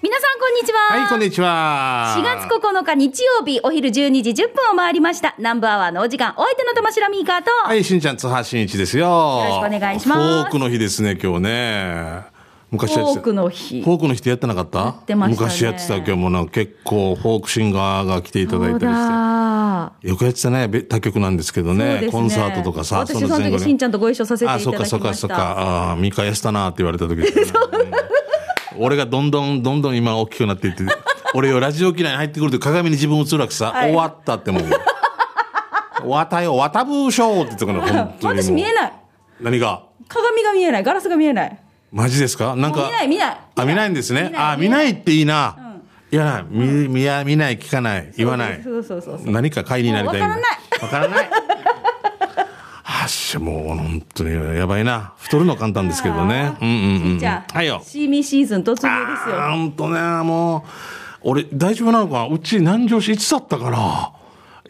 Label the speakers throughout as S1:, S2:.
S1: 皆さんこんにちは。
S2: はい、こんにちは。
S1: 4月9日日曜日お昼12時10分を回りました。南部アワーのお時間、お相手の玉城ミーカーと、
S2: はい、しんちゃん、津波しんいちですよ。
S1: よろしくお願いします
S2: フォークの日ですね、今日ね。昔やってた
S1: フォークの日
S2: フォークの日ってやってなかった？
S1: やってましたね
S2: 昔やってた今日もなんか結構フォークシンガーが来ていただいたり
S1: そう
S2: し
S1: だ
S2: て。よくやってたね、べ他局なんですけど
S1: そう
S2: ね
S1: です
S2: コンサートとかさ、
S1: 私その時しんちゃんとご一緒させていた
S2: あ、
S1: だきました。
S2: そっかそっかそっか。ああ、ミカやしたなって言われた時ね うん俺がどんどんどんどん今大きくなっていって、俺よラジオ機内に入ってくると鏡に自分映るわけさ、
S1: はい
S2: 終わったってもう。わたよ、わたぶーしょーって言ってたから、本当に。
S1: 私見えない。
S2: 何が？
S1: 鏡が見えない。ガラスが見えない。
S2: マジですか？なんか。
S1: 見ない、見ない。
S2: あ、見ないんですねあ、見ないっていいな。いや、見、見や、見ない、聞かない、言わない。
S1: そうそうそうそう。
S2: 何か買いになりたいんだ
S1: もう
S2: わからない。もう本当にやばいな。太るの簡単ですけどね。うんうんうん。
S1: じゃあ、
S2: はいよ。
S1: シーミーシーズン突入です
S2: あ
S1: よ。
S2: 本当ね、もう。俺、大丈夫なのかな？うち南城市いつだったかな？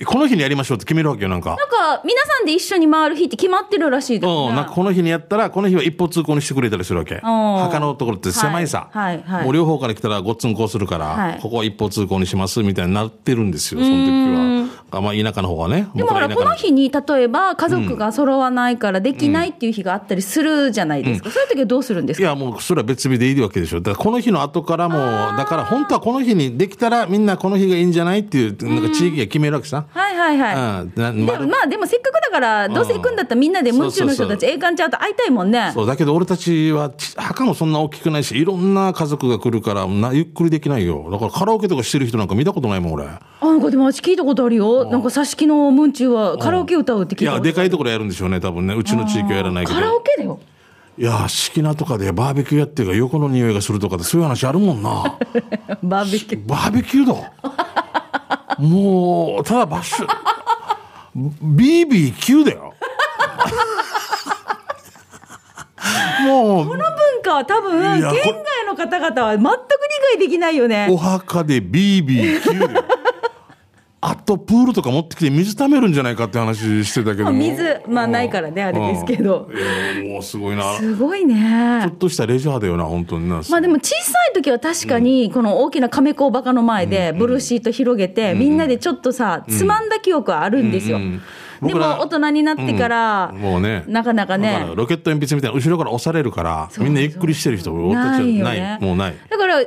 S2: この日にやりましょうって決めるわけよ、なんか。
S1: なんか、皆さんで一緒に回る日って決まってるらしいですね。
S2: うん、なんかこの日にやったら、この日は一歩通行にしてくれたりするわけ。墓のところって狭いさ。
S1: はいはいはい
S2: もう両方から来たらごっつんこうするから、
S1: はい
S2: ここは一歩通行にしますみたいになってるんですよ、その時は。あまあ、田舎の方はね。
S1: でもほら、この日に、例えば家族が揃わないからできないっていう日があったりするじゃないですか。そういう時はどうするんですか？
S2: いや、もうそれは別日でいいわけでしょ。だからこの日の後からもう、だから本当はこの日にできたらみんなこの日がいいんじゃないっていう、なんか地域が決めるわけさ。
S1: はいはいはい。
S2: うんな
S1: でも
S2: 丸
S1: まあでもせっかくだから、どうせ行くんだったらみんなで夢中の人たち、栄冠ちゃんと会いたいもんね。
S2: そう、だけど俺たちはち、墓もそんな大きくないし、いろんな家族が来るから、なゆっくりできないよ。だからカラオケとかしてる人なんか見たことないもん、俺。
S1: あ、なんかでも私聞いたことあるよ。なんか挿し木のムンチュはカラオケ歌うって聞
S2: いや、
S1: いたこと
S2: でかいところやるんでしょうね、多分ね。うちの地域はやらないけど。
S1: カラオケだよ。
S2: いや、式名とかでバーベキューやってるから横の匂いがするとかでそういう話あるもんな。
S1: バーベキュー。
S2: バーベキューだ。もう、ただバッシュ、BBQ だよ。もう、
S1: この文化は多分、
S2: いやこれ
S1: 県外の方々は全く理解できないよね
S2: お。墓で BBQ だよ。あとプールとか持ってきて水溜めるんじゃないかって話してたけども。
S1: 水まあないからねあれですけど
S2: もうすごいな。ち
S1: すごい
S2: ょ
S1: ね
S2: っ。としたレジャーだよな、本当にな。
S1: まあでも小さい時は確かにこの大きな亀甲バカの前でブルーシート広げてみんなでちょっとさつまんだ記憶はあるんですよ。でも大人になってから
S2: うん。もうね。
S1: なかなかね。
S2: ロケット鉛筆みたいな後ろから押されるから、みんなゆっくりしてる人、
S1: ない。よ
S2: ない。
S1: ね
S2: もうない。
S1: だからうわ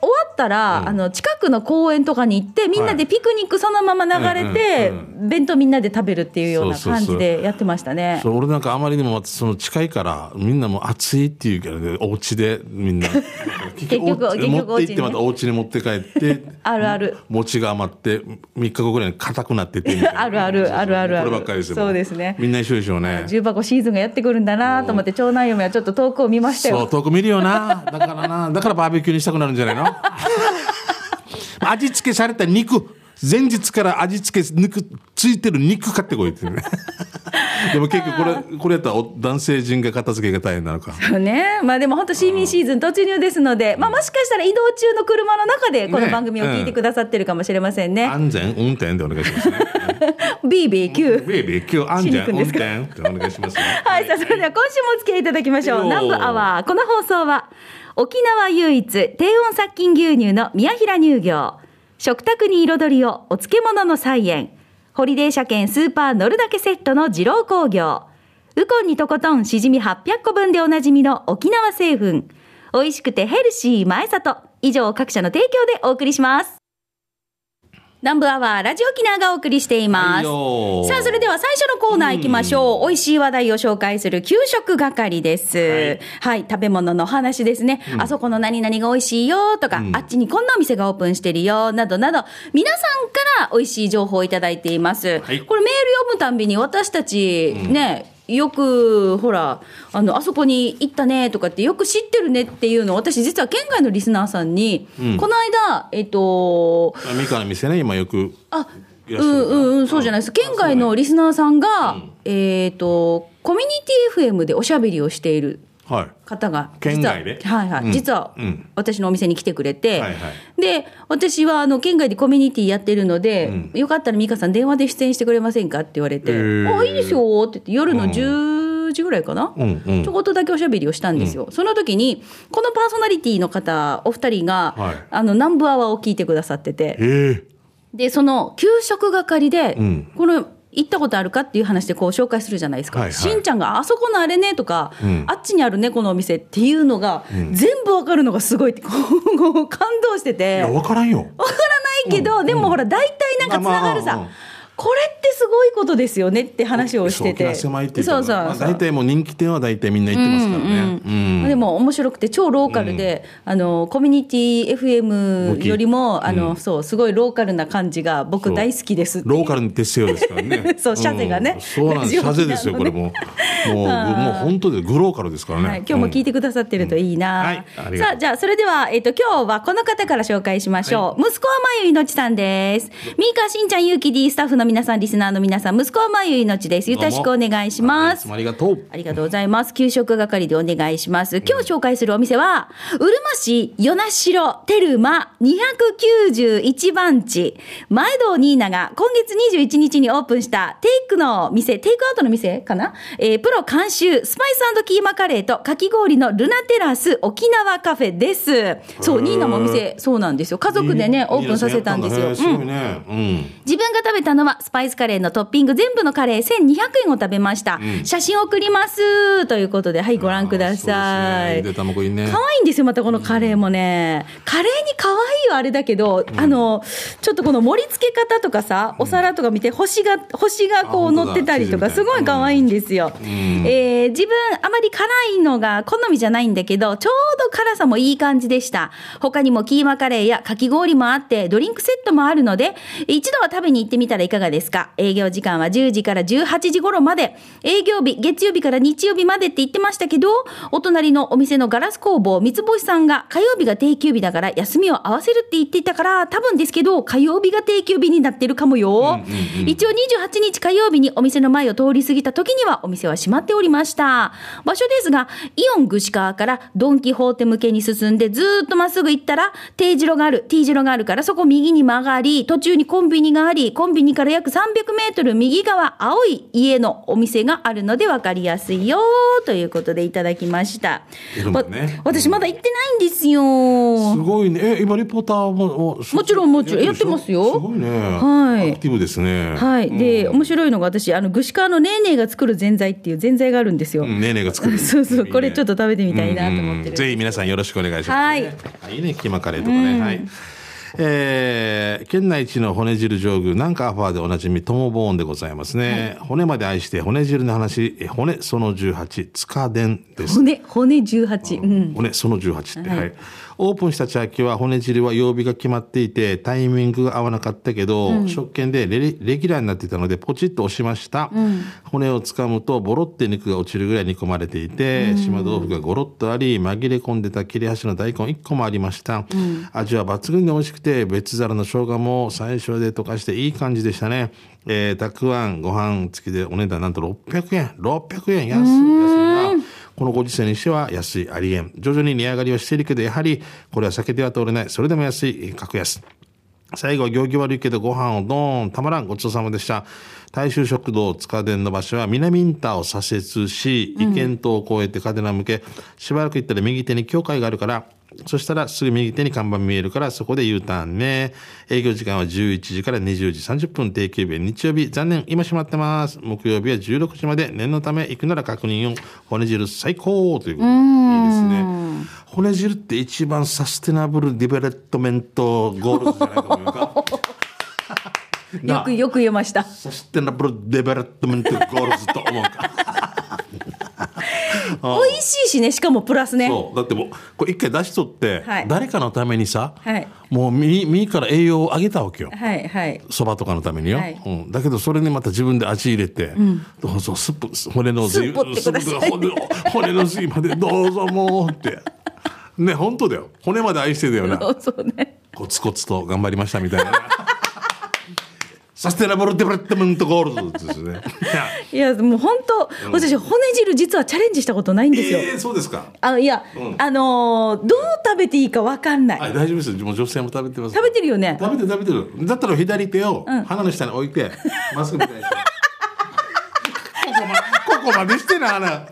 S1: 終わったら、あの近くの公園とかに行ってみんなでピクニックそのまま流れて、
S2: うん
S1: 弁当みんなで食べるっていうような感じでやってましたね。
S2: そう俺なんかあまりにもその近いから、みんなもう暑いっていうからね、お家でみんな。結
S1: 局
S2: お
S1: 結局
S2: 持って行ってまたお家に持って帰って、
S1: あるある。
S2: 餅が余って、3日後ぐらいに硬くなってて。
S1: あるあるあるあるある
S2: こればっかりですよ。
S1: そうですね
S2: みんな一緒でしょうね。
S1: 重箱シーズンがやってくるんだなと思って長男嫁はちょっと遠くを見ましたよ。
S2: そう、遠く見るよな。だからな。だからバーベキューにしたくなるんじゃないの？味付けされた肉。前日から味付け肉ついてる肉買ってこいってね。でも結局これ、これやったらお男性陣が片付けが大変なのか。
S1: そうね。まあでも本当シーミーシーズン突入ですので、まあもしかしたら移動中の車の中でこの
S2: ね
S1: 番組を聞いてくださってるかもしれませんね。
S2: 安全運転でお願いしますね。
S1: BBQ。
S2: ベイビー、今日安全運転ってお願いしますね。
S1: はい、さあ、それでは今週もお付き合いいただきましょう。南部アワー。この放送は、沖縄唯一、低温殺菌牛乳の宮平乳業、食卓に彩りをお漬物の菜園、ホリデー車検スーパー乗るだけセットの二郎工業、ウコンにとことんしじみ800個分でおなじみの沖縄製粉、美味しくてヘルシー前里、以上各社の提供でお送りします。南部アワー、ラジオ沖縄がお送りしています。さあ、それでは最初のコーナー行きましょう。美味しい話題を紹介する給食係です。はい、食べ物の話ですね。あそこの何々が美味しいよとか、あっちにこんなお店がオープンしてるよ、などなど、皆さんから美味しい情報をいただいています。
S2: はい
S1: これメール読むたんびに私たちね、よく、ほら、あの、あそこに行ったねとかってよく知ってるねっていうのを私実は県外のリスナーさんに、この間、えっと、
S2: ミカの店ね、今よく。
S1: あ、
S2: いう
S1: んうんうん、そうじゃないです。県外のリスナーさんが、えっ、と、コミュニティ FM でおしゃべりをしている
S2: はい。
S1: 方が、
S2: 県外で？
S1: 実ははいはい、
S2: うん。
S1: 実は
S2: うん。
S1: 私のお店に来てくれて、
S2: はいはい。
S1: で、私はあの県外でコミュニティやってるので、よかったら美香さん電話で出演してくれませんかって言われて、あ、いいですよって言って、夜の10時日ぐらいかな、
S2: うんうん。
S1: ちょこっとだけおしゃべりをしたんですよ、その時にこのパーソナリティの方お二人が、
S2: はい。
S1: あの南部アワーを聞いてくださってて。
S2: ええ
S1: でその給食係で、
S2: うん。
S1: この行ったことあるかっていう話でこう紹介するじゃないですか、
S2: はいはい。
S1: しんちゃんがあそこのあれねとか、
S2: うん。
S1: あっちにあるねこのお店っていうのが、全部わかるのがすごいって 感動して
S2: い
S1: て
S2: や分からんよ。
S1: わからないけど、でもほら大体なんかつながるさ、
S2: まあまあうん
S1: これってすごいことですよねって話をしてて。
S2: ていうか
S1: そうそう
S2: まあ、大体もう人気店は大体みんな行ってますからね。うん
S1: でも面白くて超ローカルで、あのコミュニティ FM よりもあの、そうすごいローカルな感じが僕大好きです
S2: ローカルに徹せよですからね。
S1: そうシャゼがね。
S2: うんそうなんです。シャゼですよこれも。う もうもう本当でグローカルですからね、
S1: はい、今日も聞いてくださってるといいな、
S2: うん。はい。
S1: さあじゃあそれでは、えっと今日はこの方から紹介しましょう、息子はまゆいのちさんです。ミーカしんちゃんゆうき D スタッフの皆さんリスナーの皆さん息子はまゆいのちです。よろしくお願いします。
S2: ありがとう。
S1: ありがとうございます。給食係でお願いします。今日紹介するお店は、うるま市与那城テルマ291番地、前堂ニーナが今月21日にオープンしたテイクの店、テイクアウトの店かな？えープロ監修、スパイスキーマカレーとかき氷のルナテラス沖縄カフェです。そう、ニー。ナもお店、そうなんですよ。家族でね、オープンさせたんですよ。
S2: うん。
S1: 自分が食べたのはスパイスカレーのトッピング全部のカレー1200円を食べました、写真送ります。ということではい。ご覧ください、
S2: ね。
S1: 可愛いんですよまたこのカレーもね、カレーに可愛いはあれだけど、あのちょっとこの盛り付け方とかさお皿とか見て星が星がこう乗ってたりとかすごい可愛いんですよ、
S2: ん。
S1: えー自分あまり辛いのが好みじゃないんだけどちょうど辛さもいい感じでした。他にもキーマカレーやかき氷もあってドリンクセットもあるので一度は食べに行ってみたらいかがですか？営業時間は10時から18時頃まで。営業日月曜日から日曜日までって言ってましたけどお隣のお店のガラス工房三つ星さんが火曜日が定休日だから休みを合わせるって言っていたから多分ですけど火曜日が定休日になってるかもよ、一応28日火曜日にお店の前を通り過ぎた時にはお店は閉まっておりました。場所ですがイオン串川からドン・キホーテ向けに進んでずーっとまっすぐ行ったら T 字路がある T 字路があるからそこ右に曲がり途中にコンビニがありコンビニから約300メートル右側青い家のお店があるので分かりやすいよということでいただきました、
S2: ね。
S1: わ私まだ行ってないんですよ。
S2: すごいね。え今リポーターもも
S1: もちろんもちろん
S2: やって
S1: ますよ。
S2: すごいね。
S1: はい。
S2: アクティブですね。
S1: はい。で、面白いのが私、あの、具志川のねーねーが作るぜんざいっていうぜんざいがあるんですよ。
S2: うんねえねえが作る。
S1: そうそうこれちょっと食べてみたいなと思ってる。
S2: うんぜひ皆さんよろしくお願いします、
S1: はい。
S2: あいいねキーマカレーとかね、はいえー県内一の骨汁上宮なんかアファーでおなじみトモボーンでございますね、骨まで愛して骨汁の話え骨その18塚伝です。
S1: 骨、骨18。うん。
S2: 骨その18って、
S1: はい。
S2: はい、オープンした茶秋は骨汁は曜日が決まっていてタイミングが合わなかったけど、食券でレレレギュラーになっていたのでポチッと押しました、骨を掴むとボロって肉が落ちるぐらい煮込まれていて、島豆腐がゴロッとあり紛れ込んでた切れ端の大根1個もありました、味は抜群に美味しくて別皿の生姜も最初で溶かしていい感じでしたね。えー、たくあんご飯付きでお値段なんと600円。600円。安い。安いなこのご時世にしては安いありえん。徐々に値上がりはしているけど、やはりこれは避けては通れない。それでも安い、格安。最後は行儀悪いけどご飯をドーンたまらんごちそうさまでした。大衆食堂塚伝の場所は南インターを左折し、意見等を越えて嘉手納向け、しばらく行ったら右手に教会があるから、そしたらすぐ右手に看板見えるからそこで U ターンね。営業時間は11時から20時30分定休日日曜日残念今閉まってます。木曜日は16時まで念のため行くなら確認を骨汁最高ということでいいですね。骨汁って一番 Sustainable Development Goals じゃないと思いますか。
S1: よくよく言えました。
S2: Sustainable Development Goals と思うか。
S1: 美味しいしね、しかもプラスね。
S2: そう。だってもうこれ一回出しとって、
S1: はい。
S2: 誰かのためにさ、
S1: はい。
S2: もう身身から栄養を上げたわけよ。
S1: はいはい。
S2: そばとかのためによ、
S1: はい。
S2: うん、だけどそれにまた自分で味入れて、どうぞスープ骨の
S1: スープってください。
S2: スープ骨骨の髄までどうぞもうって。ね本当だよ。骨まで愛してたよな。
S1: そうそうね。
S2: コツコツと頑張りましたみたいな。ねサステナブルデベロットメントゴールドですね。
S1: いや、もう本当、私、骨汁実はチャレンジしたことないんですよ。
S2: えー、そうですか。
S1: あのいや、あのーどう食べていいかわかんない。
S2: はい大丈夫ですもう女性も食べてます。
S1: 食べてるよね。
S2: 食べてる食べてる。だったら左手を鼻の下に置いて、まっすぐみたいにここまこここまでしてなあな。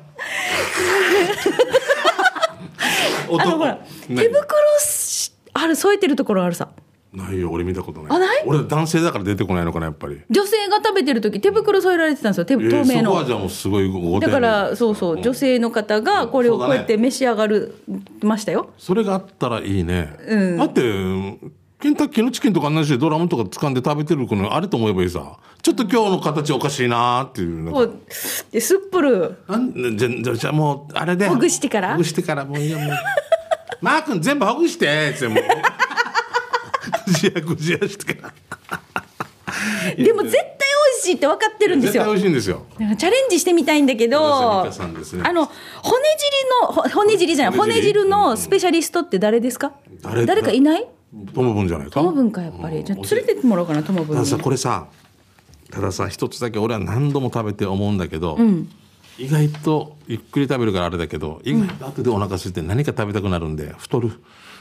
S2: 男
S1: あのほら手
S2: 何？
S1: 袋しある添えてるところあるさ
S2: ないよ。俺見たことない。
S1: あない？
S2: 俺男性だから出てこないのかなやっぱり。
S1: 女性が食べてる時手袋添えられてたんですよ。手
S2: えー
S1: 透明の。
S2: そこはじゃあもうすごいご
S1: だからそうそう。女性の方がこれをこうやって召し上がるましたよ。
S2: それがあったらいいね、だってケンタッキーのチキンとか同じでドラムとか掴んで食べてるのあれと思えばいいさ。ちょっと今日の形おかしいなーっていうなんか
S1: こうですっぷる
S2: なんじゃじゃもうあれで。
S1: ほぐしてから。
S2: ほぐしてから。もういいよもう。マー君全部ほぐしてっても。うぐじやぐじやしてから
S1: でも絶対美味しいって分かってるんです
S2: 絶対美
S1: よ
S2: 味しいんですよ。
S1: チャレンジしてみたいんだけど
S2: ね。
S1: あの骨汁のほ骨汁じゃない
S2: 骨汁。
S1: のスペシャリストって誰ですか？
S2: 誰？
S1: かいない？
S2: トムブンじゃないか？
S1: トモブンかやっぱり。じゃあ連れてってもらおうかなトモブンに。
S2: たださこれさたださ一つだけ俺は何度も食べて思うんだけど、
S1: ん。
S2: 意外とゆっくり食べるからあれだけど意外と後でお腹空いて何か食べたくなるんで太る、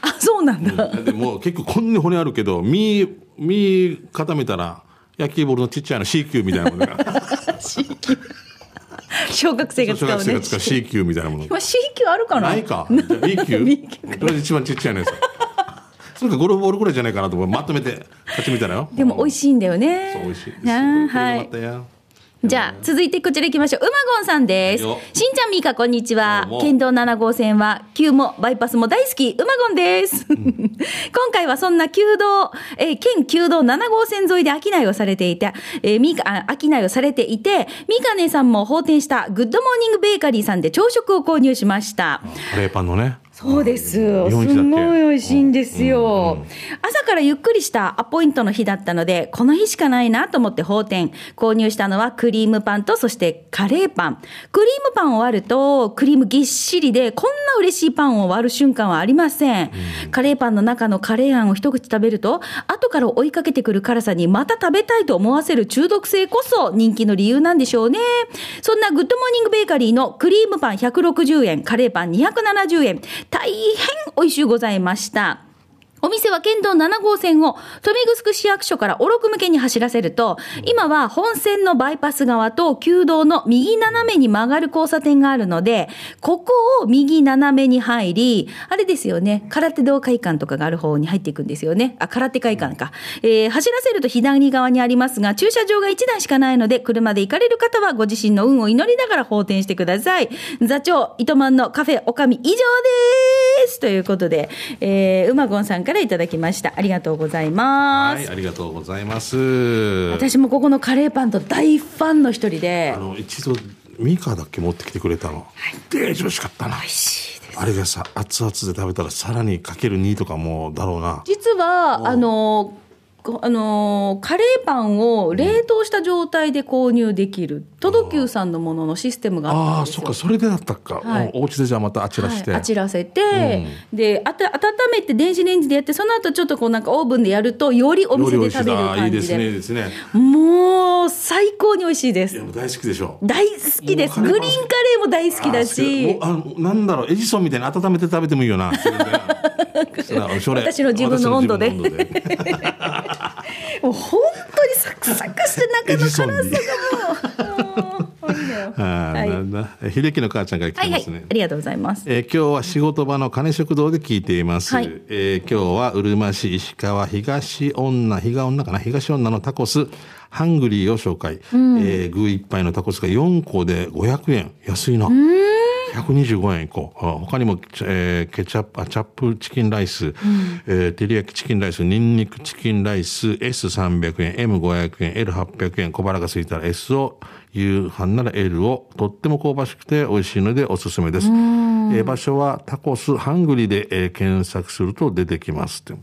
S1: あそうなんだ。
S2: でも結構こんなに骨あるけど身身固めたら焼きボールのちっちゃいの C 級みたいなものが。
S1: 小学生が使うね。
S2: 小学生が使う C 級みたいなもの。
S1: 今 C 級あるかな。
S2: ないか。B 級
S1: B 級
S2: とりあえず一番ちっちゃいのやつそれかゴルフボールぐらいじゃないかなとまとめて勝ちみたいなよ。
S1: でも美味しいんだよね。
S2: そう美味しいです
S1: はい。
S2: よかったよ
S1: じゃあ、続いてこちら行きましょう。うまごんさんです。しんちゃんみーか、こんにちは県道7号線は、旧もバイパスも大好き、うまごんです。今回はそんな旧道、えー県旧道7号線沿いで商いをされていて、えー、みーか、あ商いをされていて、みかねさんも訪店したグッドモーニングベーカリーさんで朝食を購入しました。
S2: カレーパンのね
S1: そうです。す
S2: 日本一だっけ？
S1: ごい美味しいんですよ。朝からゆっくりしたアポイントの日だったので、この日しかないなと思って訪店。購入したのはクリームパンとそしてカレーパン。クリームパンを割るとクリームぎっしりで、こんな嬉しいパンを割る瞬間はありません。カレーパンの中のカレーあんを一口食べると、後から追いかけてくる辛さにまた食べたいと思わせる中毒性こそ人気の理由なんでしょうね。そんなグッドモーニングベーカリーのクリームパン160円、カレーパン270円。大変美味しゅうございました。お店は県道7号線を豊見城市役所から小禄向けに走らせると、今は本線のバイパス側と旧道の右斜めに曲がる交差点があるので、ここを右斜めに入り、あれですよね、空手道会館とかがある方に入っていくんですよね。あ、空手会館か。えー走らせると左側にありますが、駐車場が1台しかないので、車で行かれる方はご自身の運を祈りながら放転してください。座長、糸満のカフェおかみ以上ですということで、えー、うまごんさんからいただきました。ありがとうございます。
S2: はいありがとうございます。
S1: 私もここのカレーパンと大ファンの一人で。
S2: あ、の一度ミカだっけ持ってきてくれたの、で美味しかったな。
S1: 美味しい。
S2: あれがさ熱々で食べたらさらにかける2とかもだろうな。
S1: 実は、あの、こあのカレーパンを冷凍した状態で購入できる、トドキューさんのもののシステムがあ
S2: あ。そっかそれでだったか、
S1: はい。
S2: おお家でじゃあまたあちらして、
S1: はい、あちらせて、であた温めて電子レンジでやってその後ちょっとこうなんかオーブンでやるとよりお店で食べる
S2: あいいです
S1: 感じで
S2: ねいいですね。
S1: もう最高に美味しいです。
S2: 大好きでしょ。
S1: 大好きです。グリーンカレーも大好きだし。
S2: もうあのなんだろうエジソンみたいに温めて食べてもいいよな。
S1: 私の自分の温度で 本当にサクサクして中の辛さがもう
S2: あー
S1: はい
S2: なんだ。秀樹の母ちゃんから来
S1: はいはい。
S2: てますね、
S1: ありがとうございます。
S2: えー今日は仕事場の金食堂で聞いています、
S1: はい。
S2: えー今日はうるま市石川東女比嘉女かな東女のタコスハングリーを紹介、えー具いっぱいのタコスが4個で500円。安いな125円1個あ他にも、えーケチャップあチャップチキンライス、えー照り焼きチキンライスニンニクチキンライス S300 円 M500 円 L800 円小腹が空いたら S を夕飯なら L をとっても香ばしくて美味しいのでおすすめです、えー場所はタコスハングリーで、えー検索すると出てきますって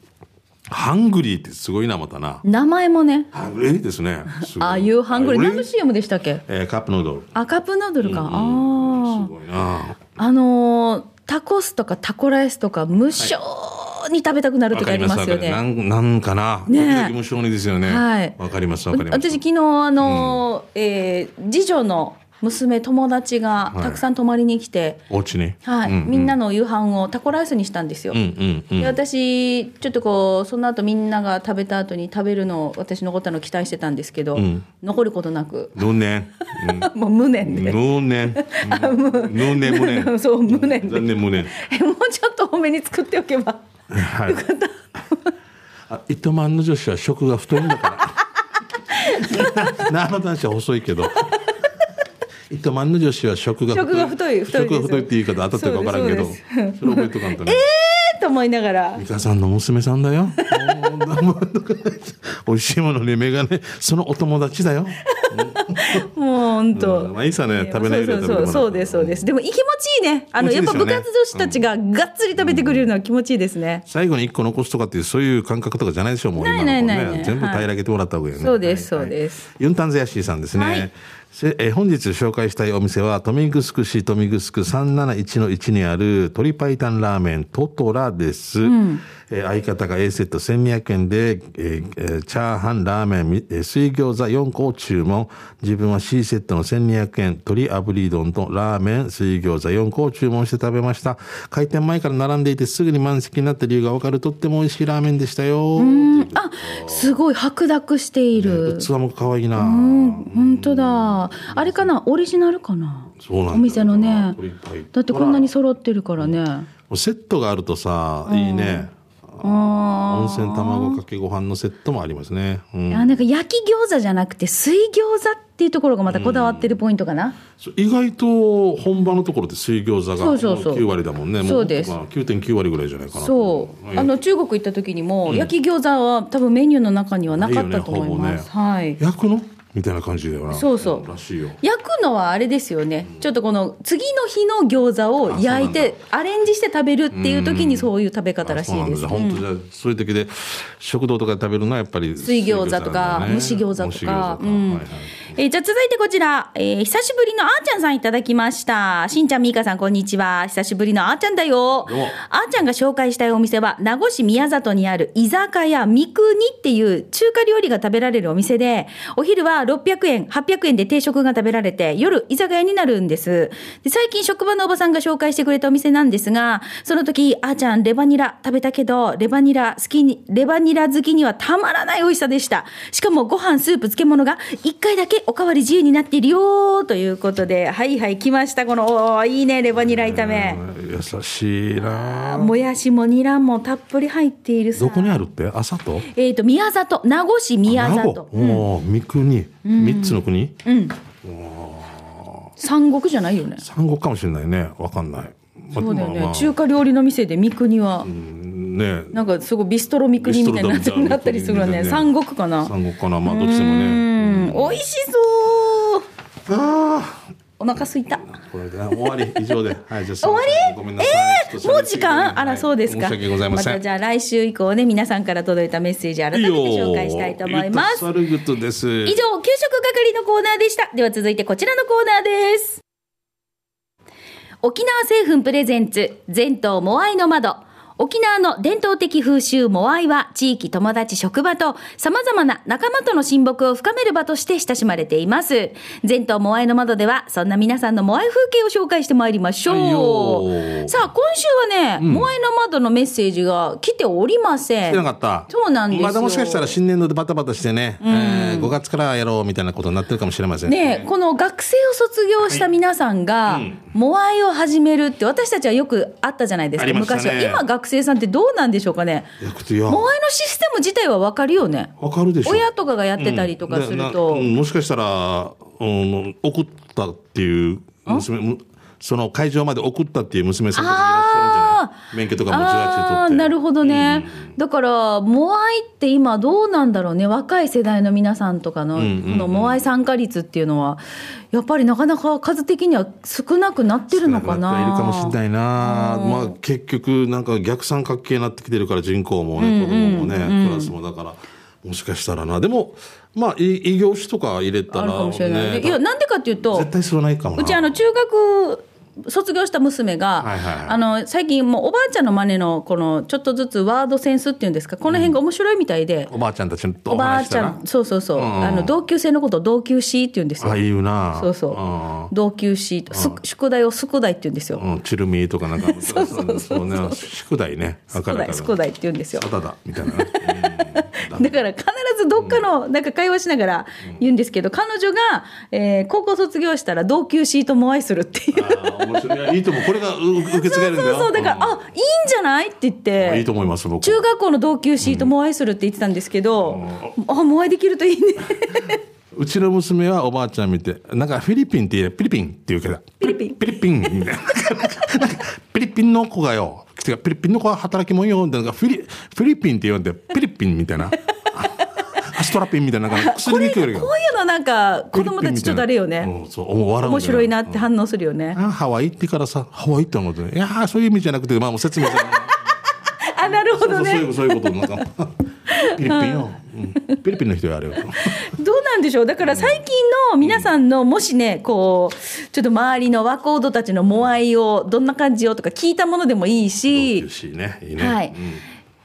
S2: ハングリーってすごいなまたな。
S1: 名前もね。
S2: ハングリーですね。
S1: ああいうハングリー。
S2: あ
S1: 何の CM でしたっけ？
S2: えーカップヌードル。
S1: あカップヌードルか、あ
S2: す
S1: あ
S2: ごいな。
S1: あのータコスとかタコライスとか無性に食べたくなる時ありますよね。
S2: わかりますなんなんかな。
S1: ね
S2: 無性にですよね。
S1: はい。
S2: わかりますわかります。
S1: 私昨日あのーえー次女の娘友達がたくさん泊まりに来て、
S2: お家に？
S1: はい。
S2: うん
S1: みんなの夕飯をタコライスにしたんですよ。
S2: うんうんうん。
S1: で私ちょっとこうその後みんなが食べた後に食べるのを私残ったのを期待してたんですけど、
S2: ん。
S1: 残ることなく。
S2: 無念。
S1: もう無念で、
S2: 無念。無念。無念
S1: そう無念で。
S2: 残念無念。
S1: えもうちょっと多めに作っておけば。
S2: はい。あ糸満の女子は食が太いんだから。なあの男子は細いけど糸満の女子は食が
S1: 食が太い
S2: 食が太いって言い方当たってるか分からんけど
S1: そ
S2: れ覚えとかんとね。
S1: えーと思いながら。
S2: 美香さんの娘さんだよ。美味しいものに目がね、そのお友達だよ。
S1: もう本当、
S2: うんまあいいさね、食べない
S1: そうそうですそうです。でも気持ちいいね。あのやっぱ部活女子たちががっつり食べてくれるのは気持ちいいですね、
S2: 最後に一個残すとかっていうそういう感覚とかじゃないでしょうもう今の子
S1: ないないない
S2: ね全部平らげてもらった方がいいよね、
S1: そうです
S2: はいはい。
S1: そうです。
S2: ユンタンゼヤシーさんですね、
S1: はい。
S2: せえ本日紹介したいお店は豊見城市豊見城371の1にある鶏白湯ラーメントトラです、えー相方が A セット1200円で、えーえーチャーハンラーメン水餃子4個を注文。自分は C セットの1200円鶏炙り丼とラーメン水餃子4個を注文して食べました。開店前から並んでいてすぐに満席になった理由が分かる。とっても美味しいラーメンでしたよ。
S1: あすごい白濁している、
S2: 器も可愛いな、
S1: 本当だ。あれかな？オリジナルかな？
S2: そうなん
S1: お店のね。だってこんなに揃ってるからね。
S2: セットがあるとさいいね。
S1: あ
S2: 温泉卵かけご飯のセットもありますね、うん。
S1: なんか焼き餃子じゃなくて水餃子っていうところがまたこだわってるポイントかな、
S2: そう意外と本場のところで水餃子が
S1: そうそうそう。
S2: 9割だもんね。も
S1: そうです。
S2: まあ9.9割ぐらいじゃないかな
S1: そう、
S2: はい
S1: あの中国行った時にも、焼き餃子は多分メニューの中にはなかったと思います、はい。
S2: 焼くの？みたいな感じだよな。
S1: そうそう。
S2: らしいよ。
S1: 焼くのはあれですよね、ちょっとこの次の日の餃子を焼いてアレンジして食べるっていう時にそういう食べ方らしいです、
S2: 本当じゃあそういう時で食堂とかで食べるのはやっぱり
S1: 水餃子とか蒸し餃子とか。
S2: はいはい
S1: えーじゃあ続いてこちら、えー久しぶりのあーちゃんさんいただきました。しんちゃん、みーかさん、こんにちは。久しぶりのあーちゃんだよ。あーちゃんが紹介したいお店は、名護市宮里にある居酒屋三国っていう中華料理が食べられるお店で、お昼は600円、800円で定食が食べられて、夜居酒屋になるんです。で最近職場のおばさんが紹介してくれたお店なんですが、その時、あーちゃん、レバニラ食べたけど、レバニラ好きに、レバニラ好きにはたまらない美味しさでした。しかもご飯、スープ、漬物が1回だけおかわり自由になっているよということで、はいはい、来ました。この、おーいいね、レバニラ炒め。
S2: 優しいな
S1: もやしもニラもたっぷり入っているさ。
S2: どこにあるって？朝と？
S1: えっ、と、宮里、名護市宮
S2: 名
S1: 里。
S2: 護。おお三国。三つの国？
S1: 三国じゃないよね。
S2: 三国かもしれないね。わかんない。ま
S1: そうだよね、
S2: まあまあ。
S1: 中華料理の店で三国は、
S2: ね
S1: なんかすごいビストロ三国みたいになったりするわね。三国かな。
S2: 三国かなまあどっちでも
S1: う
S2: ね
S1: ん、美味しそう。
S2: あ
S1: お腹すいた。
S2: あこれで終わり以上ではいじゃあ
S1: 終わり？
S2: ごめんなさい
S1: えー、もう時間？あら、そうですか。
S2: 申し訳ございません
S1: たじゃあ来週以降ね、皆さんから届いたメッセージ改めて紹介したいと思います。
S2: サルグッドです
S1: 以上、給食係のコーナーでした。では続いてこちらのコーナーです。沖縄製粉プレゼンツ、全島モアイの窓。沖縄の伝統的風習モアイは地域、友達、職場と様々な仲間との親睦を深める場として親しまれています。全島モアイの窓ではそんな皆さんのモアイ風景を紹介してまいりましょう。さあ、今週はね、モアイの窓のメッセージが来ておりません。
S2: 来てなかった。
S1: そうなんですよ。
S2: まだもしかしたら新年度でバタバタしてね、えー5月からやろうみたいなことになってるかもしれません。
S1: ねえこの学生を卒業した皆さんが、モアイを始めるって私たちはよくあったじゃないですか、昔は。今学生さんってどうなんでしょうかね。
S2: いやくてよ
S1: モアイのシステム自体は分かるよね。
S2: わかるでしょ。
S1: 親とかがやってたりとかすると、
S2: うん。もしかしたら、うん、送ったっていう娘むその会場まで送ったっていう娘さんとかいらっしゃるんじゃない免許とかも18で
S1: なるほどね、だからモアイって今どうなんだろうね。若い世代の皆さんとかのこ
S2: んうんうん。
S1: のモアイ参加率っていうのはやっぱりなかなか数的には少なくなってるのかな。
S2: いるかもしれないな、まあ、結局なんか逆三角形になってきてるから人口もね、子供もね、クラスもだからもしかしたらな。でもまあい異業種とか入れたら、
S1: ね
S2: ね、
S1: いやなんでかっていうと
S2: 絶対そうないかもな。
S1: うちあの中学卒業した娘が、
S2: はいはいはい。
S1: あの最近もうおばあちゃんの真似のこのちょっとずつワードセンスっていうんですかこの辺が面白いみたいで、
S2: おばあちゃんたちと
S1: お
S2: お
S1: ばあちゃんそうそうそう、
S2: うん。うん
S1: あの同級生のことを同級しって言うんですよ。
S2: あ言うな。
S1: そうそう、
S2: うん。
S1: 同級しす宿題を宿題って言うんですよ、
S2: うん、チルミとかなんか。
S1: そうそうそう
S2: そう。ね。宿題ね。
S1: 宿題宿題って言うんですよ。
S2: サタだみたいなね、
S1: だから必ずどっかのなんか会話しながら言うんですけど、彼女が、えー高校卒業したら同級シートも愛するっていう。
S2: い。いやいいと思う。これがう 受け継げるんだよ。
S1: そうそうだから、
S2: ん。
S1: あいいんじゃないって言って
S2: いいと思います僕。
S1: 中学校の同級シートも愛するって言ってたんですけど、あもう愛できるといいね。
S2: うちの娘はおばあちゃん見てなんかフィリピンって言えフィリピンって言うけど。
S1: フィリピン。
S2: フィリピン。みたいななんかフィリピンの子がよフィリピンの子は働きもんよなんかフィリフィリピンって言うんでフィリピンみたいな。アストラピンみたいななんか薬
S1: これこういうのなんか子供たちちょっとあれよね。
S2: うんそう
S1: 面白いなって反応するよね、
S2: あハワイ行ってからさハワイって思っていやーそういう意味じゃなくてまあもう説明さ
S1: あなるほどね。
S2: そういうそういうことなんかフィリピンよ、うん、フィリピンの人やあれよ。
S1: どうなんでしょう？だから最近の皆さんのもしねこうちょっと周りの若人たちのモアイをどんな感じよとか聞いたものでもいいし。
S2: しねいいね、
S1: はい。
S2: うん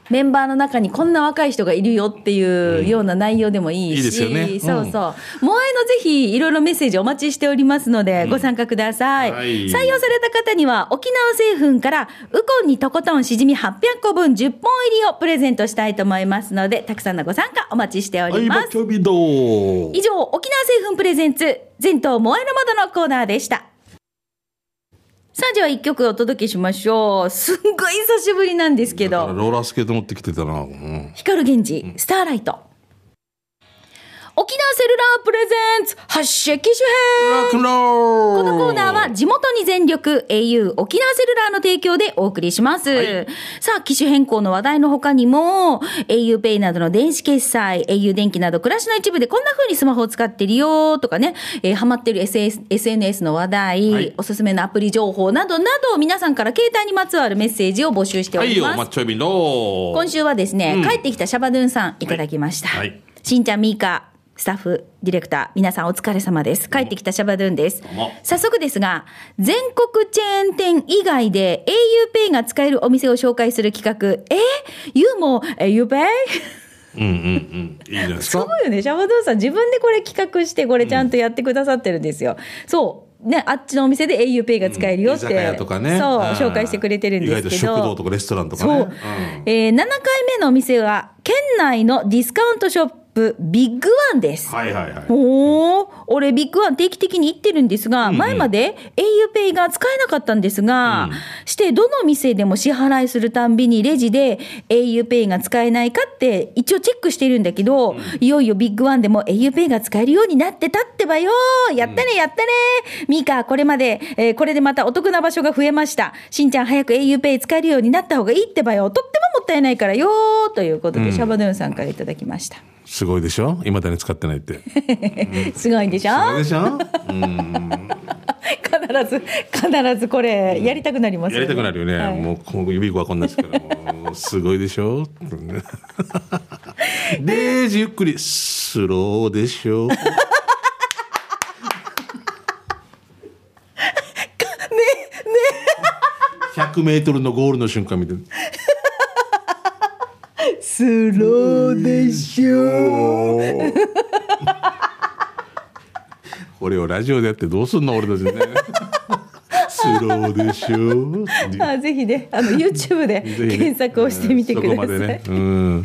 S1: メンバーの中にこんな若い人がいるよっていうような内容でもいいし、
S2: いいですよねうん
S1: そうそう。モアイのぜひいろいろメッセージお待ちしておりますので、ご参加ください。
S2: はい
S1: 採用された方には沖縄製粉からウコンにとことんしじみ800個分10本入りをプレゼントしたいと思いますので、たくさんのご参加お待ちしてお
S2: はい、
S1: ります
S2: バッ。キョビドー
S1: 以上、沖縄製粉プレゼンツ、全島モアイの窓のコーナーでした。さあ、では一曲お届けしましょう。すんごい久しぶりなんですけど。
S2: ローラースケート持ってきてたな、うん、
S1: 光源氏、スターライト。沖縄セルラープレゼンツ発射機種編。このコーナーは地元に全力 au 沖縄セルラーの提供でお送りします。
S2: はい。
S1: さあ、機種変更の話題の他にも auPay などの電子決済、au 電気など暮らしの一部でこんな風にスマホを使ってるよとかね、えーハマってる SS SNS の話題、
S2: はい。
S1: おすすめのアプリ情報などなど皆さんから携帯にまつわるメッセージを募集しております。
S2: マッチョビロー
S1: 今週はですね、
S2: うん。
S1: 帰ってきたシャバドゥンさんいただきました。
S2: はい。はい
S1: しんちゃん、みーか、スタッフ、ディレクター、皆さんお疲れ様です。帰ってきたシャバドゥンです。早速ですが、全国チェーン店以外で auPay が使えるお店を紹介する企画、え ?You も auPay?
S2: うんうんうんいいじゃないですか？
S1: すごいよね。シャバドゥンさん自分でこれ企画して、これちゃんとやってくださってるんですよ。そう。ね、あっちのお店で auPay が使えるよって、
S2: 居酒屋とかね
S1: そう、
S2: ん
S1: 紹介してくれてるんですけど。
S2: 意外と食堂とかレストランとかね
S1: そう、えー7回目のお店は県内のディスカウントショップビッグワンです。
S2: はいはいはい。
S1: おお、俺ビッグワン定期的に行ってるんですが、前まで auPay が使えなかったんですが、してどの店でも支払いするたんびにレジで auPay が使えないかって一応チェックしてるんだけど、いよいよビッグワンでも auPay が使えるようになってたってばよやったねやったね。ミカ、これまで、えーこれでまたお得な場所が増えました。しんちゃん早く auPay 使えるようになった方がいいってばよ。とってももったいないからよということで、シャバドゥンさんからいただきました。
S2: すごいでしょ？いまだに使ってないって。
S1: すごいでしょ？
S2: すごいでしょ？うん。
S1: 必ず必ずこれやりたくなります
S2: やりたくなるよね、
S1: はい。
S2: もう指がこんなですからも。うすごいでしょ？デージゆっくり。スローでしょ？100メートルのゴールの瞬間見て
S1: スローでしょ。
S2: これをラジオでやってどうすんの俺たちね。スローでしょ。
S1: あぜひねあの YouTube で検索をしてみてください、
S2: ね。うん。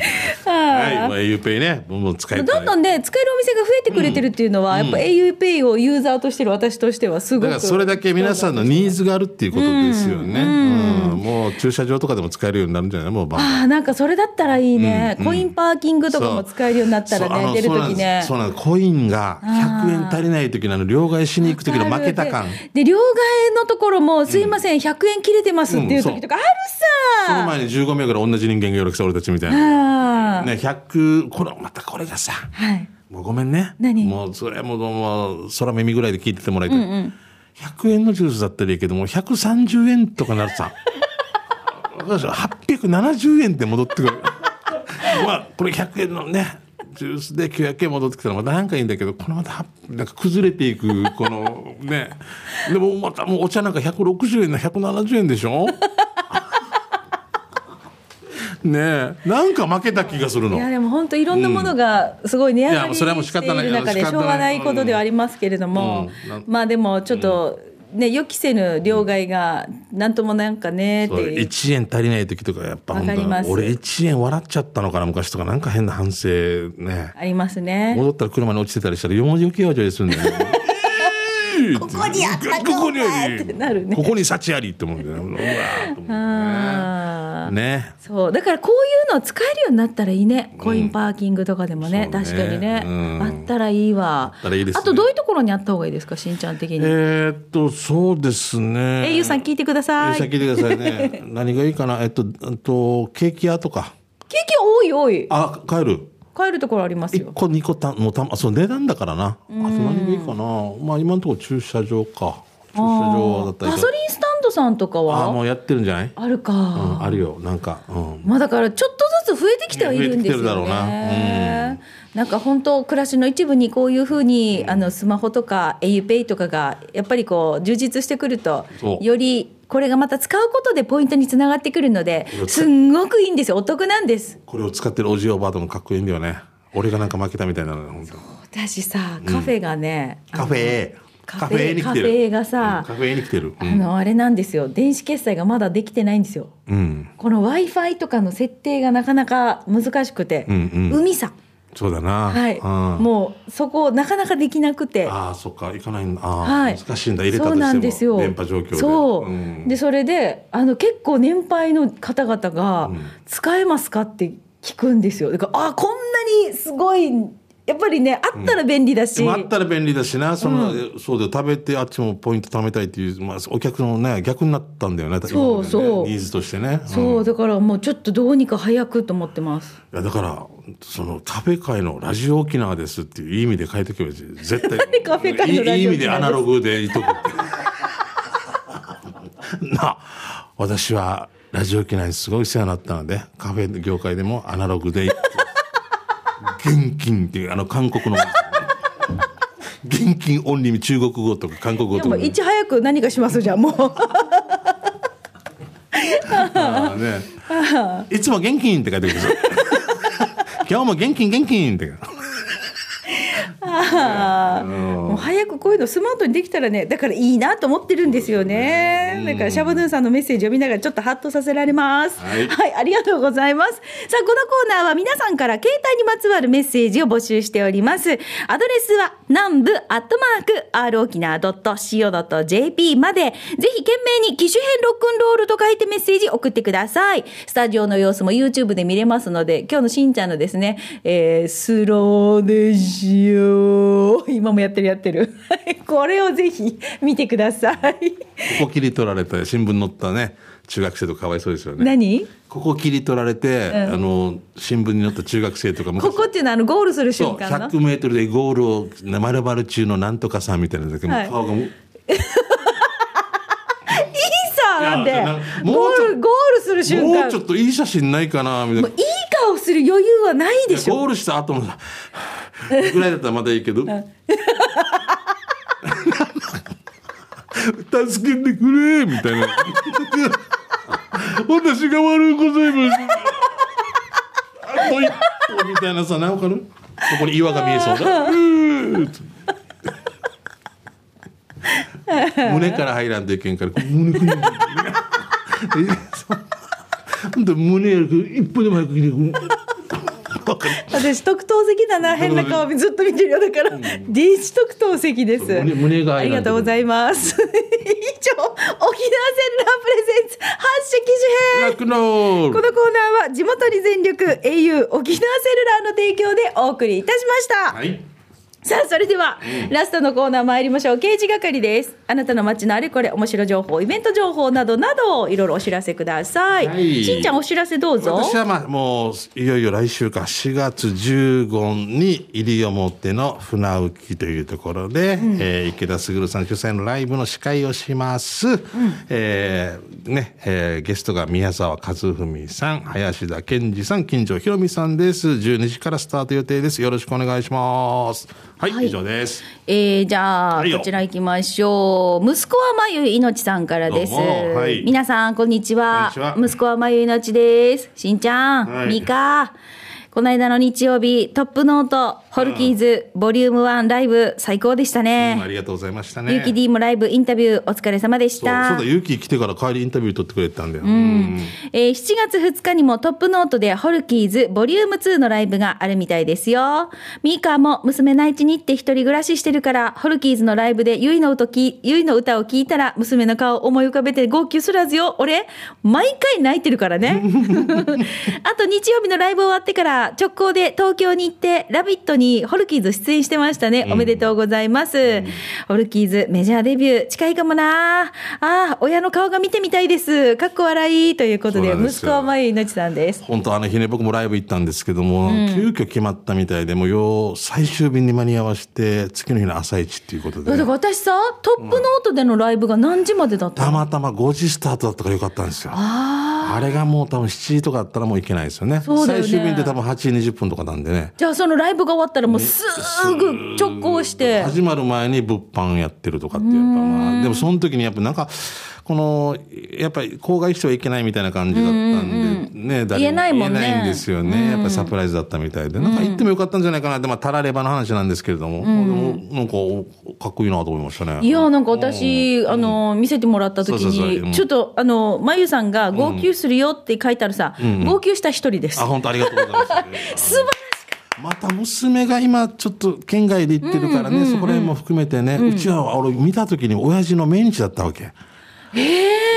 S2: はい、まあ auPay ね、どんどん使いたい。
S1: どんどんね使えるお店が増えてくれてるっていうのは、やっぱ auPay をユーザーとしてる私としてはすごく
S2: だからそれだけ皆さんのニーズがあるっていうことですよね。うん。もう駐車場とかでも使えるようになるんじゃない？もうバン
S1: ああなんかそれだったらいいね、コインパーキングとかも使えるようになったらね出る
S2: そう。なんです。
S1: ときね
S2: そうなんです。コインが100円足りない時のあの両替しに行く時の負けた感。
S1: でで両替のところも「すいません、100円切れてます」っていう時とかある
S2: その
S1: さ、
S2: 前に15名ぐらい同じ人間がよろきさ俺たちみたいな。ね、100、これ、またこれがさ、
S1: はい。
S2: もうごめんね。
S1: 何？
S2: もうそれももう空耳ぐらいで聞いててもらいたい。100円のジュースだったらいいけども、130円とかなるとさ、870円で戻ってくる。まあ、これ100円のね、ジュースで900円戻ってきたらまたなんかいいんだけどこれまたなんか崩れていくこのね。でもまたもうお茶なんか160円な170円でしょ？ねえ。なんか負けた気がするの。
S1: いやでも本当いろんなものがすごい値上がりしている中でしょうがないことではありますけれども、まあでもちょっとね予期せぬ両替がなんともなんかねって
S2: そう。
S1: いう
S2: 1円足りない時とかやっぱ本当俺1円笑っちゃったのかな昔とかなんか変な反省ね。
S1: ありますね。
S2: 戻ったら車に落ちてたりしたら4文字受けようじゃするんだよね。こ
S1: こにあった
S2: ここに
S1: お前ってなるね。
S2: ここに幸ありって思うんだよね。うわーっと思うねね。
S1: そう。だからこういうの使えるようになったらいいね、コインパーキングとかでもね、
S2: そうね。
S1: 確かにね、
S2: うん。
S1: あったらいいわ。
S2: あね。
S1: あとどういうところにあった方がいいですか？しんちゃん的に、
S2: えーっとそうですね。
S1: えゆうさん聞いてください。
S2: えーさん聞いてくださいね。何がいいかな？えっととケーキ屋とか。
S1: ケーキ多い多い。
S2: あ帰る。
S1: 買えるところあります
S2: 1
S1: よ
S2: 個2個たのたあそう値段だからな。あと何がいいかな。まあ今のところ駐車場か駐車場だったり
S1: ガソリンスタンドさんとかは？
S2: ああもうやってるんじゃない、
S1: あるか、
S2: うん、あるよ。なんか、うん、
S1: まあだからちょっとずつ増えてきてはいるんですよね。
S2: 増えてきてるだろうな。
S1: なんか本当暮らしの一部にこういうふうに、あのスマホとか auPay とかがやっぱりこう充実してくるとよりこれがまた使うことでポイントにつながってくるので
S2: う
S1: すんごくいいんですよ。お得なんです。
S2: これを使ってるおじいおばあともかっこいいんだよね。俺がなんか負けたみたいなの本当。
S1: 私さカフェがね、あの
S2: カフェ
S1: カフェカフェがさ
S2: うんカフェに来てる。う
S1: あ
S2: ん、
S1: のあれなんですよ。電子決済がまだできてないんですよ。
S2: うん、
S1: この w i f i とかの設定がなかなか難しくて、
S2: うんうん。
S1: 海さ。
S2: そうだな。
S1: はい、
S2: うん、
S1: もうそこなかなかできなくて。
S2: ああそっか。行かないんだああ、
S1: はい、
S2: 難しいんだ。入れたと
S1: そうなん
S2: して
S1: ですよ。
S2: も電波状況で。
S1: そう、
S2: ん。
S1: でそれであの結構年配の方々が
S2: うん。
S1: 使えますかって聞くんですよ。だからあこんなにすごいやっぱりねあったら便利だし、
S2: でもあったら便利だしな。その、そうだよ。食べてあっちもポイント貯めたいっていう、まあ、お客のね逆になったんだよね。
S1: そうそう。
S2: ニーズとしてね。
S1: そう、
S2: ん。
S1: だからもうちょっとどうにか早くと思ってます。
S2: いやだからそのカフェ界のラジオ沖縄ですっていう意味で変えてくれ絶対
S1: カフェ界のラジオ
S2: いいいい意味でアナログでいとくって。なあ私はラジオ沖縄にすごい世話になったのでカフェ業界でもアナログで現金っていうあの韓国の。現金オンリー中国語とか韓国語とか。
S1: いち早く何かしますじゃんもう。
S2: ああね。いつも現金って書いてくるんですよ今日も現金現金って。
S1: もう早くこういうのスマートにできたらねだからいいなと思ってるんですよねだからシャバドゥンさんのメッセージを見ながらちょっとハッとさせられます。
S2: はい。
S1: ありがとうございます。さあこのコーナーは皆さんから携帯にまつわるメッセージを募集しております。アドレスは南部アットマーク r 沖縄 .co.jp までぜひ懸命に機種編ロックンロールと書いてメッセージ送ってください。スタジオの様子も YouTube で見れますので今日のしんちゃんのですね、えースローでしよう。今もやってるやってる。これをぜひ見てください。
S2: ここ切り取られて新聞載ったね中学生とかかわいそうですよね。
S1: 何？
S2: ここ切り取られて、あの新聞に載った中学生とか
S1: ここっていうのはあのゴールする
S2: そう
S1: 瞬間の
S2: ？100メートルでゴールをまるまる中のなんとかさんみたいなのだけど、
S1: はい。
S2: 顔がもう
S1: いいさなんで？
S2: いやなも
S1: ゴールゴールする瞬間。
S2: もうちょっといい写真ないかなみたいな。
S1: もういい顔する余裕はないでしょ。
S2: ゴールした後もさぐらいだったらまだいいけど助けてくれみたいな。私が悪いございます。あと一歩みたいなさ何わかる？ここに岩が見えそうだ。うーっ胸から入らんといけんから胸くに 胸やるけど一歩でも早く来てく。る
S1: 私特等席だな。変な顔ずっと見てるよだから。電子特等席です。
S2: 胸胸が
S1: ありがとうございます。以上沖縄セルラープレゼンツ発色機種編。このコーナーは地元に全力 au 沖縄セルラーの提供でお送りいたしました、
S2: はい
S1: さあ、それでは、ラストのコーナー参りましょう。刑事係です。あなたの街のあれこれ、面白情報、イベント情報などなど、いろいろお知らせください。
S2: はい
S1: しんちゃん、お知らせどうぞ。
S2: 私はまあもういよいよ来週か4月15に西表の船浮きというところで、えー池田卓さん主催のライブの司会をします、えーねえーゲストが宮沢和文さん林田健二さん金城ひろみさんです12時からスタート予定ですよろしくお願いしますはい、
S1: はい
S2: 以上です
S1: えー、じゃあ、こちら行きましょう。息子はまゆいのちさんからです。
S2: はい
S1: 皆さん、こんにちは。
S2: こんにちは
S1: 息子はまゆいのちです。しんちゃん、
S2: はい
S1: みか。この間の日曜日、トップノート、ホルキーズ、ボリューム1ライブ、最高でした
S2: うん
S1: ね
S2: あ。りがとうございましたね
S1: ゆうき D もライブ、インタビュー、お疲れ様でし
S2: そうそう
S1: た
S2: だ。ゆうき来てから帰りインタビュー取ってくれてたんだよ、うん
S1: えー7月2日にもトップノートでホルキーズボリューム2のライブがあるみたいですよ。ミーカーも娘内地に行って一人暮らししてるから、ホルキーズのライブでユイの歌きユイの歌を聞いたら娘の顔を思い浮かべて号泣すらずよ。俺、毎回泣いてるからね。あと日曜日のライブ終わってから直行で東京に行って、ラビットにホルキーズ出演してましたね。おめでとうございます。ホルキーズメジャーデビュー近いかもな。ああ、親の顔が見てみたいです。かっこ笑いということで、息子はまゆいのちさんです。
S2: 本当あの日ね僕もライブ行ったんですけども、急遽決まったみたいでもうよう最終便に間に合わせて次の日の朝一っていうことで。
S1: だから私さ、トップノートでのライブが何時までだったの、
S2: たまたま5時スタートだったからよかったんですよ。あれがもう多分7時とかだったらもう行けないですよね。
S1: そうだよね。
S2: 最終便って多分8時20分とかなんでね。
S1: じゃあそのライブが終わったらもうすぐ直行して。
S2: 始まる前に物販やってるとかっていうかまあでもその時にやっぱなんかこのやっぱり郊外してはいけないみたいな感じだったんでね誰も
S1: 言えないもんね。
S2: 言えないんですよね。やっぱりサプライズだったみたいで。なんか行ってもよかったんじゃないかなってまあたらればの話なんですけれども。でもなんかかっこいいなと思いましたね。
S1: いや、なんか私、あの、見せてもらった時に、ちょっと、あの、まゆさんが号泣するよって書いてあるさ、号泣した一人です。
S2: あ。本当ありがとうございます。
S1: 素晴らしかっ
S2: また娘が今ちょっと県外で行ってるからね、そこら辺も含めてね、うちは俺見た時に親父の命日だったわけ。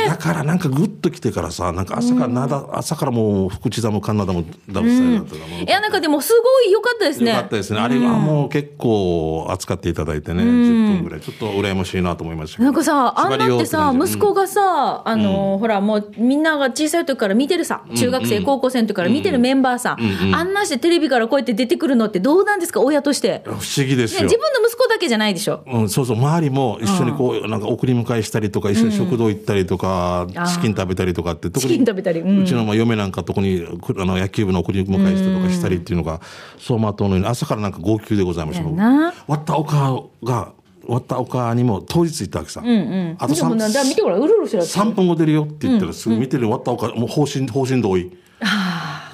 S2: だからなんかグッと来てからさなんか朝からなだ、朝からもう福知座も神田もダブルスタイルだったかう。
S1: いや、なんかでもすごい良かったですね。
S2: よかったですね。あれはもう結構扱っていただいてね、10分ぐらい。ちょっと羨ましいなと思いました
S1: なんかさ、あんなってさ、息子がさ、あの、ほら、もうみんなが小さい時から見てるさ、中学生、高校生の時から見てるメンバーさ、あんなしてテレビからこうやって出てくるのってどうなんですか、親として。
S2: 不思議です
S1: ね、
S2: よ
S1: 自。分の息子だけじゃないでしょ。
S2: うん、そうそう、周りも一緒にこう、なんか送り迎えしたりとか、一緒に食堂行ったりとか、チキン食べたりとかって、
S1: チキン食べたりうん
S2: うちのまあ嫁なんかとこに、くあの野球部の送り迎えしたりとかしたりっていうのが、走馬灯のように、朝からなんか号泣でございました。割ったお母が、割ったお母にも当日行ったわけさ。あと
S1: でもなん
S2: 3
S1: うるうるしてる。
S2: 3分後出るよって言ったら、すぐ見てる割ったお母、もう方針、方針同意。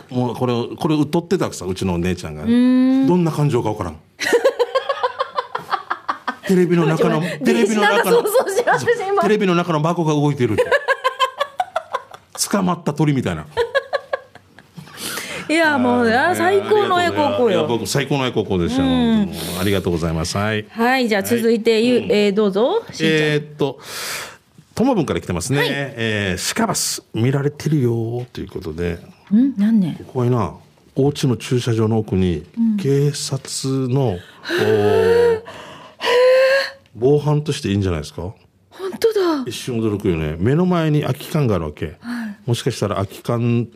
S2: もうこれを、これを撮ってたわけさ、うちのお姉ちゃんが。どんな感情かわからん。テレビの中の、テレビの中のテレビの中の箱が動いてる。捕まった鳥みたいな。
S1: いや、もう、あ最高の親孝行よ。
S2: 僕最高の親孝行でした。ありがとうございます。はい。
S1: はい、じゃあ続いて、ゆえーどうぞ。
S2: えーっと、ともぶんから来てますね。えーシカバス見られてるよということで、
S1: ん？何年
S2: ここにな、お家の駐車場の奥に、警察の、おー 防犯としていいんじゃないですか？
S1: 本当だ。
S2: 一瞬驚くよね。目の前に空き缶があるわけ。もしかしたら空き缶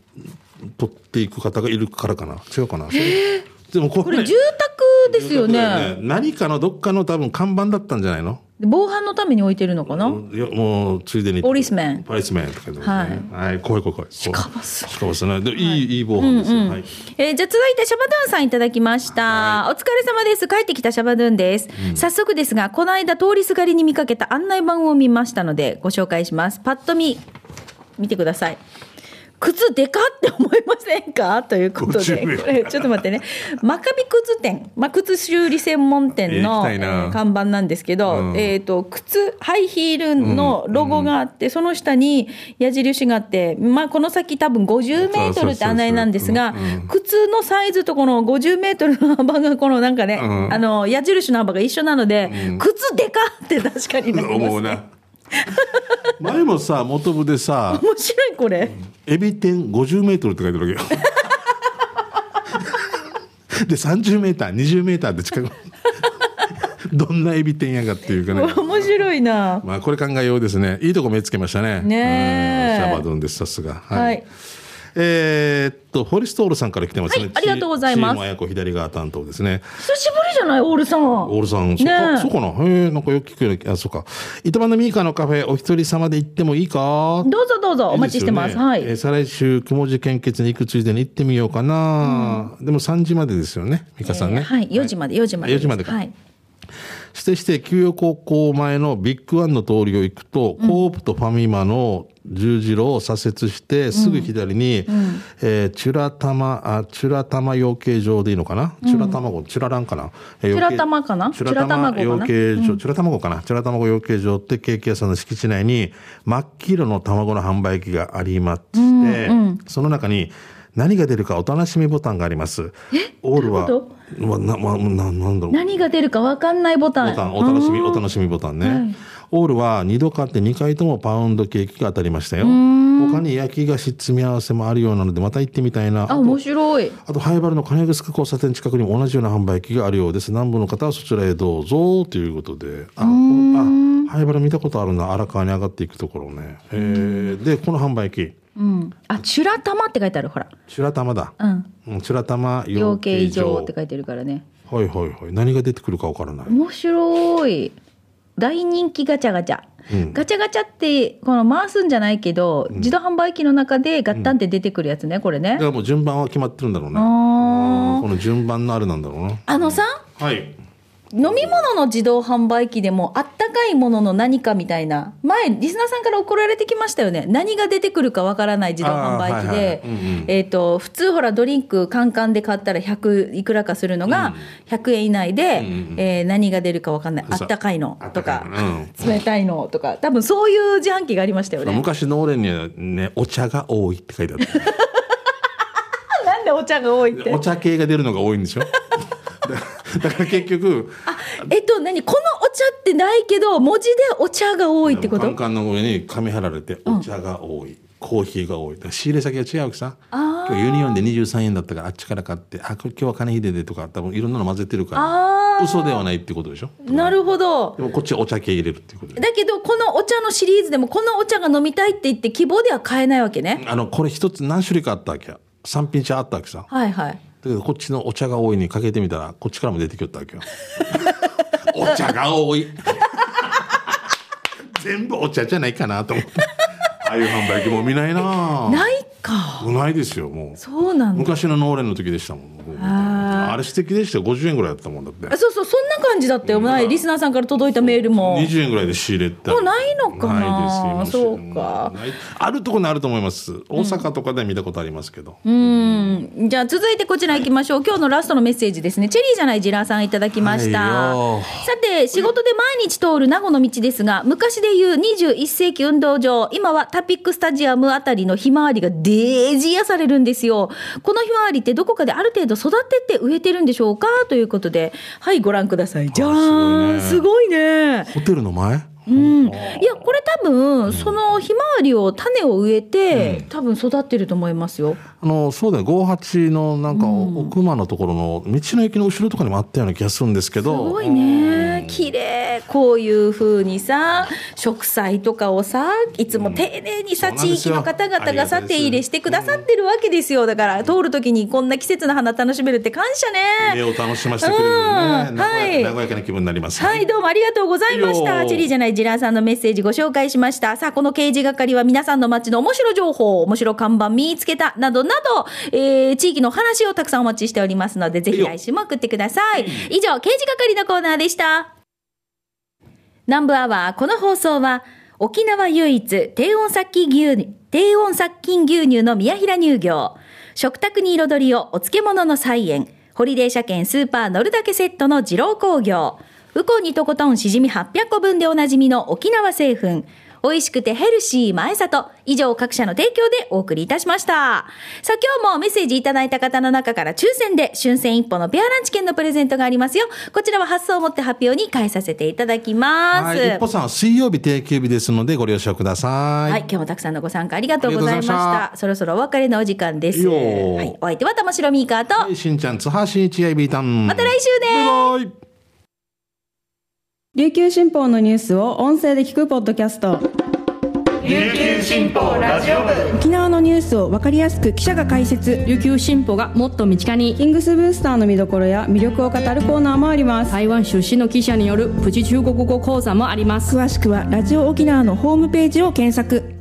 S2: 取っていく方がいるからかな？違うかな、でもこれ
S1: これ住宅ですよね。
S2: 何かのどっかの多分看板だったんじゃないの？
S1: 防犯のために置いてるのかな、
S2: いやもうついでに。
S1: ポリスメン。
S2: ポリスメンとかでもね。はい、怖い怖い怖いシ
S1: カバス
S2: シカバスねでいいい。い防犯ですよ、はい。
S1: えーじゃあ続いてシャバドゥンさんいただきました、お疲れ様です。帰ってきたシャバドゥンです、早速ですがこの間通りすがりに見かけた案内板を見ましたのでご紹介します。パッと見見てください靴でかって思いませんか？ということで。
S2: 50名
S1: これちょっと待ってね。マカビ靴店、まあ、靴修理専門店の、看板なんですけど、
S2: うん。
S1: えっ、と靴ハイヒールのロゴがあって、その下に矢印があって、まあ、この先多分50メートルって案内なんですが靴のサイズとこの50メートルの幅がこのなんかね、
S2: うん。
S1: あの矢印の幅が一緒なので、靴でかって確かになります、
S2: 思うな前もさ元部でさ
S1: 面白いこれ、
S2: エビ天50メートルって書いてるわけよ。で30メーター20メーターって近くどんなエビ天やがっていうかね。
S1: 面白いな。
S2: まあこれ考えようですね。いいとこ目つけましたね。
S1: ね
S2: シャバドゥンですさすが。
S1: はい
S2: えーっとフォリストールさんから来てますね、
S1: はいありがとうございます。
S2: チーム綾子左側担当ですね。
S1: 久しぶりじゃないオールさん。
S2: オールさん、そっ
S1: ね
S2: か、
S1: え。
S2: そうかな。へえ、なんかよく聞くような、あ、そうか。糸満のミーカのカフェ、お一人様で行ってもいいか？
S1: どうぞどうぞお待ちしてます。
S2: いいですよね
S1: はい。
S2: えー再来週、雲寺献血に行くついでに行ってみようかな。でも3時までですよね、美香さんね。
S1: えーはい4時まで4時まで
S2: 4時までか。
S1: はい。
S2: してして、旧洋高校前のビッグワンの通りを行くと、コープとファミマの十字路を左折して、すぐ左に、えーチュラタマ、あ、チュラタマ養鶏場でいいのかな、チュラ卵、チュラランかな、えー
S1: チュラタマかな？
S2: チュラタマ養鶏場、チュラ卵かな？チュラ卵養鶏場ってケーキ屋さんの敷地内に、真っ黄色の卵の販売機がありまして、その中に、何が出るかお楽しみボタンがあります。オールはまな、ま、な、なんだろう。
S1: 何が出るかわかんないボタン。
S2: ボタン、お楽しみ、お楽しみボタンね。オールは2度買って2回ともパウンドケーキが当たりましたよ。他に焼き菓子詰め合わせもあるようなので、また行ってみたいな。あ
S1: 面白い
S2: あと、ハイバルの金城交差点近くにも同じような販売機があるようです。南部の方はそちらへどうぞ、ということで。あ、このあ、ハイバル見たことあるな。荒川に上がっていくところね。えーで、この販売機、
S1: うんあチュラタマって書いてあるほら
S2: チュラタマだ。
S1: うん
S2: うん、チュラタマ
S1: 養
S2: 養
S1: 鶏
S2: 場
S1: って。書いてるからね
S2: はいはいはい。何が出てくるかわからない。
S1: 面白い大人気ガチャガチャ、
S2: うん
S1: ガチャガチャってこの回すんじゃないけど、自動販売機の中でガッタンって出てくるやつねこれね
S2: だからもう順番は決まってるんだろうね。この順番のあれなんだろうな。
S1: あのさ
S2: はい。
S1: 飲み物の自動販売機でもあったかいものの何かみたいな。前リスナーさんから送られてきましたよね。何が出てくるかわからない自動販売機
S2: あーはいはい。
S1: で
S2: うんうん。
S1: えっと普通ほらドリンクカンカンで買ったら100いくらかするのが100円以内で、
S2: うんうん
S1: えー何が出るかわかんない。あったかいの。とか。
S2: うん。
S1: 冷たいの。とか。多分そういう自販機がありましたよね。
S2: 昔の俺にはね、お茶が多いって書いてあった。
S1: なんでお茶が多いって？
S2: お茶系が出るのが多いんですよ。だ だから結局、
S1: えっと何？このお茶ってないけど文字でお茶が多いってこと？
S2: カンカンの上に紙貼られて、お茶が多い。コーヒーが多い。仕入れ先が違うわけさ。
S1: あ
S2: 今日ユニオンで23円だったからあっちから買って、あ、今日は金秀でとか、多分いろんなの混ぜてるか
S1: あ
S2: ら、嘘ではないってことでしょ？
S1: なるほど
S2: でもこっちはお茶系入れるってことで。
S1: だけどこのお茶のシリーズでもこのお茶が飲みたいって言って希望では買えないわけね
S2: あの、これ一つ何種類かあったわけよ。三品茶あったわけさ。
S1: はいはい
S2: だけどこっちのお茶が多いにかけてみたらこっちからも出てきよったわけよ。お茶が多い。全部お茶じゃないかなと思って。ああいう販売機もう見ないな
S1: ないか。
S2: ないですよもう。
S1: そうなんだ。
S2: 昔のノーレンの時でしたもん
S1: あ
S2: あれ素敵でしたよ。50円ぐらいだったもんだって。
S1: あそうそうそんな感じだったよ、前リスナーさんから届いたメールも。
S2: 20円ぐらいで仕入れて
S1: もうないのかな。
S2: ないですよ。
S1: そうか。
S2: ない。あるとこにあると思います。大阪とかで見たことありますけど、
S1: うん。じゃあ続いてこちら行きましょう。今日のラストのメッセージですね。チェリーじゃないジラーさんいただきました、
S2: はいよ。
S1: さて仕事で毎日通る名護の道ですが昔でいう21世紀運動場今はタピックスタジアムあたりのひまわりがデージ癒されるんですよ。このひまわりってどこかである程度育てて植えてるんでしょうか？ということで。はいご覧ください。じゃーん。す
S2: す
S1: ごいね。
S2: ホテルの前？
S1: うん、いやこれ多分そのひまわりを種を植えて、多分育ってると思いますよ。
S2: あの、そうだよ、58のなんか、奥間のところの道の駅の後ろとかにもあったような気がするんですけ
S1: す
S2: ど。
S1: ごいね。綺麗。こういう風にさ植栽とかをさいつも丁寧にさ、
S2: そうなん
S1: 地域の方々がさ手入れしてくださってるわけですよ。だから通る時にこんな季節の花楽しめるって感謝ね。
S2: 目を楽しませてくれるね。
S1: うん。はい。
S2: 和やかな気分になります。
S1: はい、どうもありがとうございました。チェリーじゃないジラーさんのメッセージご紹介しました。さあ、この刑事係は皆さんの街の面白情報、面白看板見つけた、などなど、えー、地域の話をたくさんお待ちしておりますので、ぜひ来週も送ってください。以上、刑事係のコーナーでした。南部アワー、この放送は、沖縄唯一低温殺菌牛乳、低温殺菌牛乳の宮平乳業、食卓に彩りをお漬物の菜園、ホリデー車検スーパー乗るだけセットの二郎工業、ウコンにとことんしじみ800個分でおなじみの沖縄製粉、美味しくてヘルシー前里。以上各社の提供でお送りいたしました。さあ今日もメッセージいただいた方の中から抽選で春戦一歩のペアランチ券のプレゼントがありますよ。こちらは発送をもって発表に返させていただきます。
S2: はい、一歩さんは水曜日定休日ですのでご了承ください。
S1: はい、今日もたくさんのご参加ありがとうございまし
S2: ありがとうございま
S1: た。そろそろお別れのお時間です。はい、お相手は玉城ミーカーと、
S2: はい、しんちゃん、津波しんいちやいびーたん。
S1: また来週ね。
S3: 琉球新報のニュースを音声で聞くポッドキャスト。
S4: 琉球新報ラジオ部。
S3: 沖縄のニュースを分かりやすく記者が解説。
S5: 琉球新報がもっと身近に。
S3: キングスブースターの見どころや魅力を語るコーナーもあります。
S5: 台湾出身の記者によるプチ中国語講座もあります。
S3: 詳しくはラジオ沖縄のホームページを検索